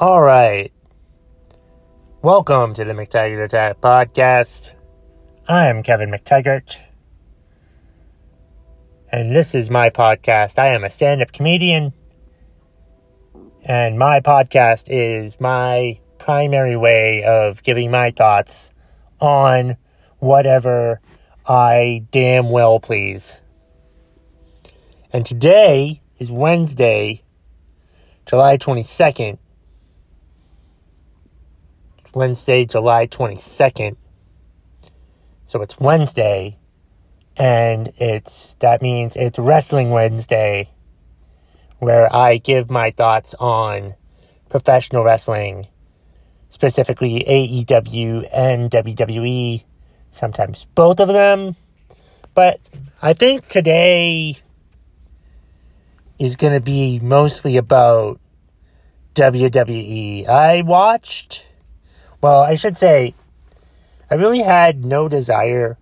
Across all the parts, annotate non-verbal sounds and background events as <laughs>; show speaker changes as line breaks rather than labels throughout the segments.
All right. Welcome to the McTaggart Attack Podcast. I'm Kevin McTaggart. And this is my podcast. I am a stand up comedian. And my podcast is my primary way of giving my thoughts on whatever I damn well please. And today is Wednesday, July 22nd. Wednesday, July 22nd. So it's Wednesday, and it's that means it's Wrestling Wednesday, where I give my thoughts on professional wrestling, specifically AEW and WWE, sometimes both of them. But I think today is going to be mostly about WWE. I watched, well, I should say, I really had no desire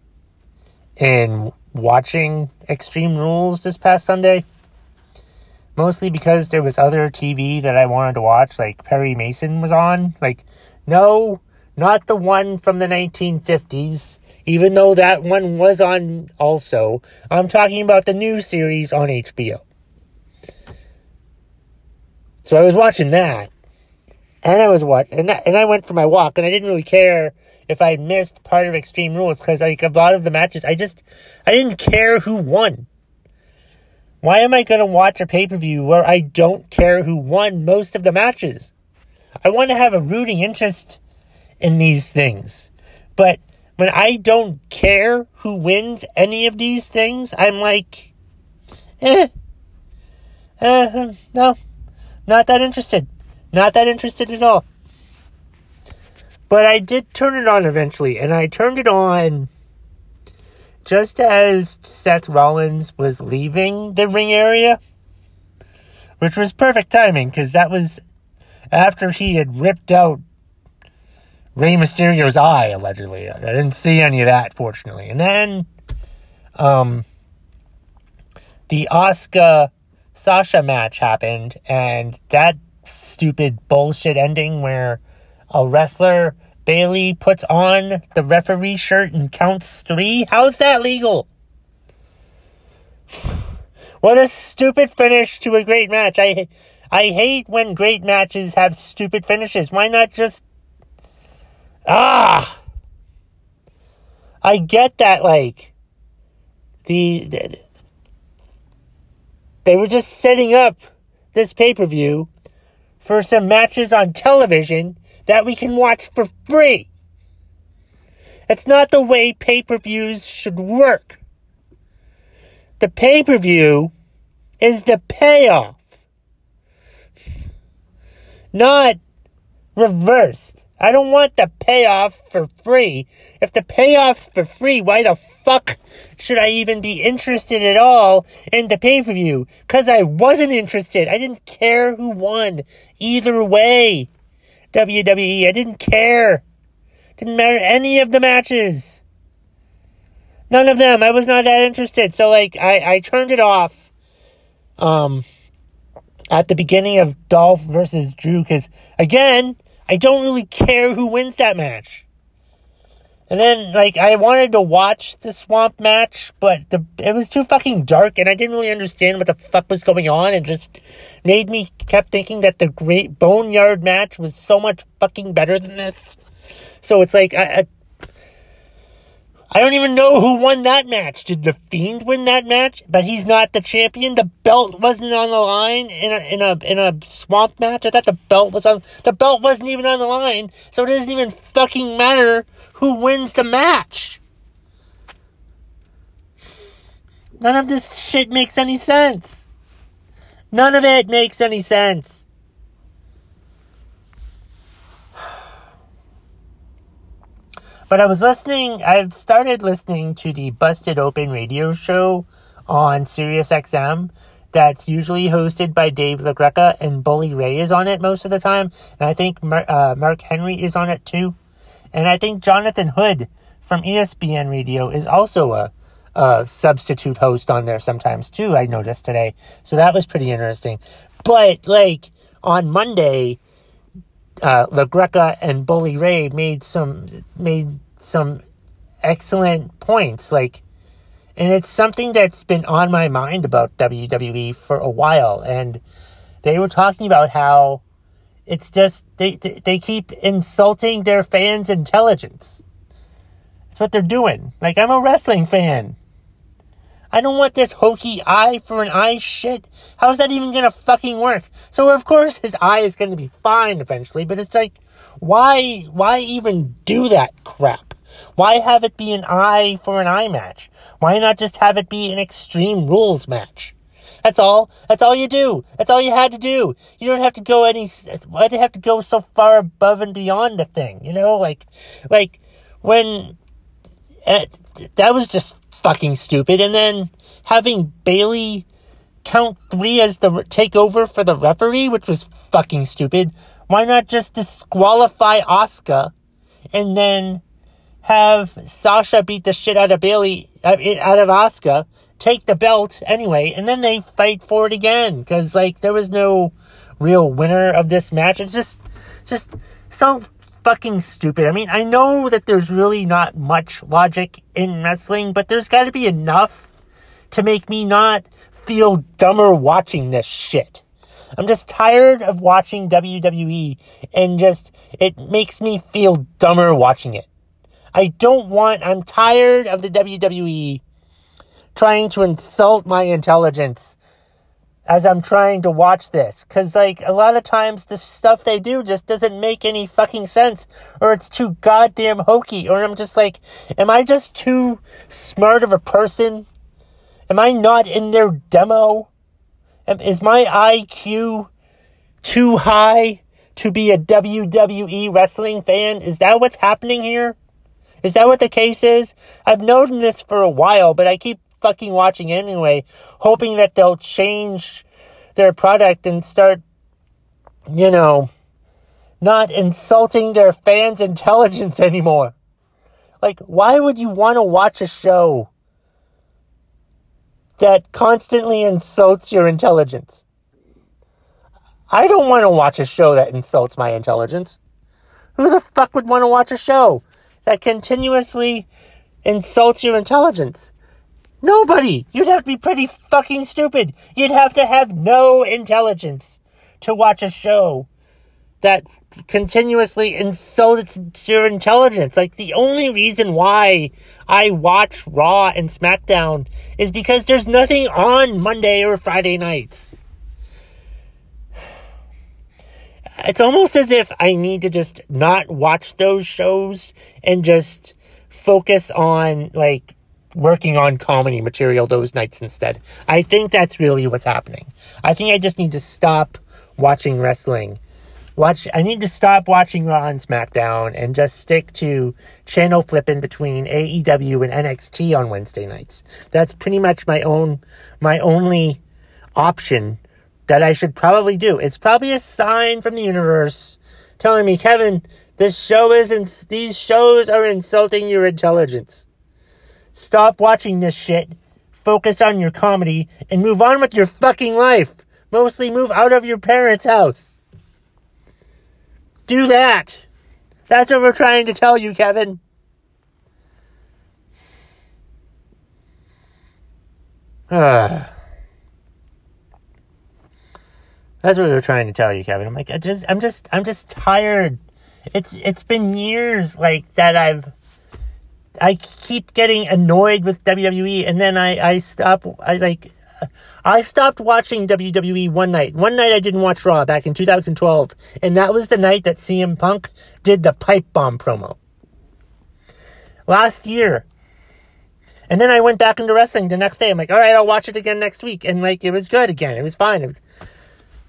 in watching Extreme Rules this past Sunday. Mostly because there was other TV that I wanted to watch, like Perry Mason was on. Like, no, not the one from the 1950s, even though that one was on also. I'm talking about the new series on HBO. So I was watching that, and I was watching, and, and I went for my walk, and I didn't really care if I missed part of Extreme Rules because like a lot of the matches, I just I didn't care who won. Why am I going to watch a pay per view where I don't care who won most of the matches? I want to have a rooting interest in these things, but when I don't care who wins any of these things, I'm like, eh, eh, no, not that interested. Not that interested at all. But I did turn it on eventually, and I turned it on just as Seth Rollins was leaving the ring area, which was perfect timing because that was after he had ripped out Rey Mysterio's eye, allegedly. I didn't see any of that, fortunately. And then, um, the Asuka Sasha match happened, and that stupid bullshit ending where a wrestler Bayley puts on the referee shirt and counts three. How's that legal? <sighs> What a stupid finish to a great match. I I hate when great matches have stupid finishes. Why not just Ah I get that like the, the they were just setting up this pay-per-view for some matches on television that we can watch for free. That's not the way pay per views should work. The pay per view is the payoff, not reversed. I don't want the payoff for free. If the payoff's for free, why the fuck should I even be interested at all in the pay per view? Because I wasn't interested. I didn't care who won either way. WWE. I didn't care. Didn't matter any of the matches. None of them. I was not that interested. So like I, I turned it off um at the beginning of Dolph versus Drew because again, I don't really care who wins that match. And then, like, I wanted to watch the swamp match, but the it was too fucking dark, and I didn't really understand what the fuck was going on. It just made me kept thinking that the Great Boneyard match was so much fucking better than this. So it's like I, I I don't even know who won that match. Did the Fiend win that match? But he's not the champion. The belt wasn't on the line in a in a in a swamp match. I thought the belt was on. The belt wasn't even on the line, so it doesn't even fucking matter who wins the match. None of this shit makes any sense. None of it makes any sense. But I was listening, I've started listening to the Busted Open radio show on SiriusXM that's usually hosted by Dave LaGreca and Bully Ray is on it most of the time. And I think Mar- uh, Mark Henry is on it too. And I think Jonathan Hood from ESPN Radio is also a, a substitute host on there sometimes too, I noticed today. So that was pretty interesting. But like on Monday, uh, LaGreca and Bully Ray made some made some excellent points. Like, and it's something that's been on my mind about WWE for a while. And they were talking about how it's just they they keep insulting their fans' intelligence. That's what they're doing. Like I'm a wrestling fan. I don't want this hokey eye for an eye shit. How's that even gonna fucking work? So of course his eye is gonna be fine eventually, but it's like, why, why even do that crap? Why have it be an eye for an eye match? Why not just have it be an extreme rules match? That's all. That's all you do. That's all you had to do. You don't have to go any, why do you have to go so far above and beyond the thing? You know, like, like, when, uh, that was just fucking stupid. And then having Bayley count three as the takeover for the referee, which was fucking stupid. Why not just disqualify Asuka and then have Sasha beat the shit out of Bayley, uh, out of Asuka, take the belt anyway, and then they fight for it again? Because, like, there was no real winner of this match. It's just, just so fucking stupid. I mean, I know that there's really not much logic in wrestling, but there's got to be enough to make me not feel dumber watching this shit. I'm just tired of watching WWE and just, it makes me feel dumber watching it. I don't want, I'm tired of the WWE trying to insult my intelligence as I'm trying to watch this. Cause like a lot of times the stuff they do just doesn't make any fucking sense or it's too goddamn hokey or I'm just like, am I just too smart of a person? Am I not in their demo? Is my IQ too high to be a WWE wrestling fan? Is that what's happening here? Is that what the case is? I've known this for a while, but I keep fucking watching anyway, hoping that they'll change their product and start, you know, not insulting their fans' <laughs> intelligence anymore. Like, why would you want to watch a show that constantly insults your intelligence? I don't want to watch a show that insults my intelligence. Who the fuck would want to watch a show that continuously insults your intelligence? Nobody! You'd have to be pretty fucking stupid. You'd have to have no intelligence to watch a show that continuously insults your intelligence. Like, the only reason why I watch Raw and SmackDown is because there's nothing on Monday or Friday nights. It's almost as if I need to just not watch those shows and just focus on, like, working on comedy material those nights instead. I think that's really what's happening. I think I just need to stop watching wrestling. Watch I need to stop watching Raw and SmackDown and just stick to channel flipping between AEW and NXT on Wednesday nights. That's pretty much my own my only option that I should probably do. It's probably a sign from the universe telling me, Kevin, this show is ins- these shows are insulting your intelligence. Stop watching this shit. Focus on your comedy and move on with your fucking life. Mostly move out of your parents' house. Do that. That's what we're trying to tell you, Kevin. <sighs> That's what we were trying to tell you, Kevin. I'm like, I just, I'm just, I'm just tired. It's, it's been years like that. I've I keep getting annoyed with WWE, and then I I stop. I like. I stopped watching WWE one night. One night I didn't watch Raw back in 2012, and that was the night that CM Punk did the pipe bomb promo. Last year. And then I went back into wrestling the next day. I'm like, all right, I'll watch it again next week. And like, it was good again. It was fine. It was,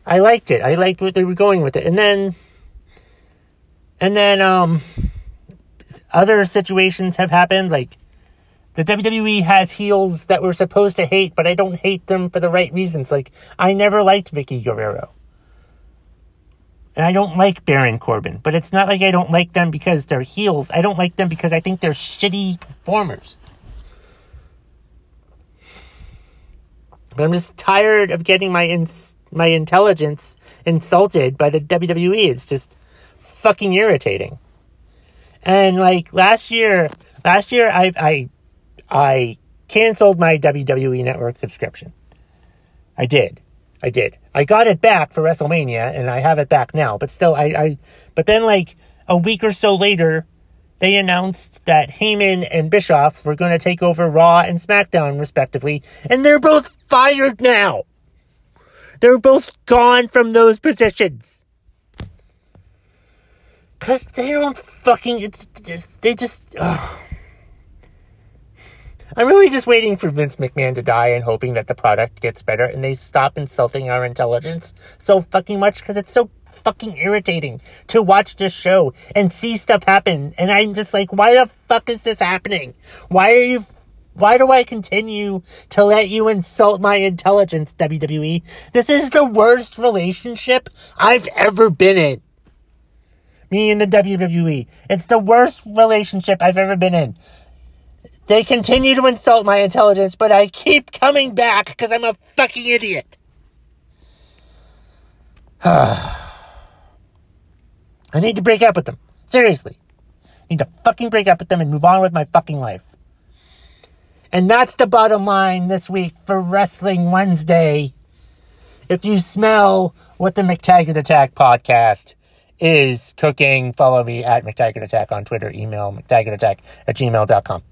I liked it. I liked what they were going with it. And then, and then, um, other situations have happened. Like the WWE has heels that we're supposed to hate, but I don't hate them for the right reasons. Like I never liked Vickie Guerrero. And I don't like Baron Corbin, but it's not like I don't like them because they're heels. I don't like them because I think they're shitty performers. But I'm just tired of getting my ins- my intelligence insulted by the WWE. It's just fucking irritating. And like last year, last year I I I canceled my WWE Network subscription. I did. I did. I got it back for WrestleMania and I have it back now. But still I, I but then like a week or so later, they announced that Heyman and Bischoff were going to take over Raw and SmackDown, respectively, and they're both fired now. They're both gone from those positions. Because they don't fucking. It's they just. I'm really just waiting for Vince McMahon to die and hoping that the product gets better and they stop insulting our intelligence so fucking much because it's so fucking irritating to watch this show and see stuff happen. And I'm just like, why the fuck is this happening? Why are you why do I continue to let you insult my intelligence, WWE? This is the worst relationship I've ever been in. Me and the WWE. It's the worst relationship I've ever been in. They continue to insult my intelligence, but I keep coming back because I'm a fucking idiot. <sighs> I need to break up with them. Seriously. I need to fucking break up with them and move on with my fucking life. And that's the bottom line this week for Wrestling Wednesday. If you smell what the McTaggart Attack podcast is cooking, follow me at McTaggart Attack on Twitter, email McTaggartAttack at gmail.com.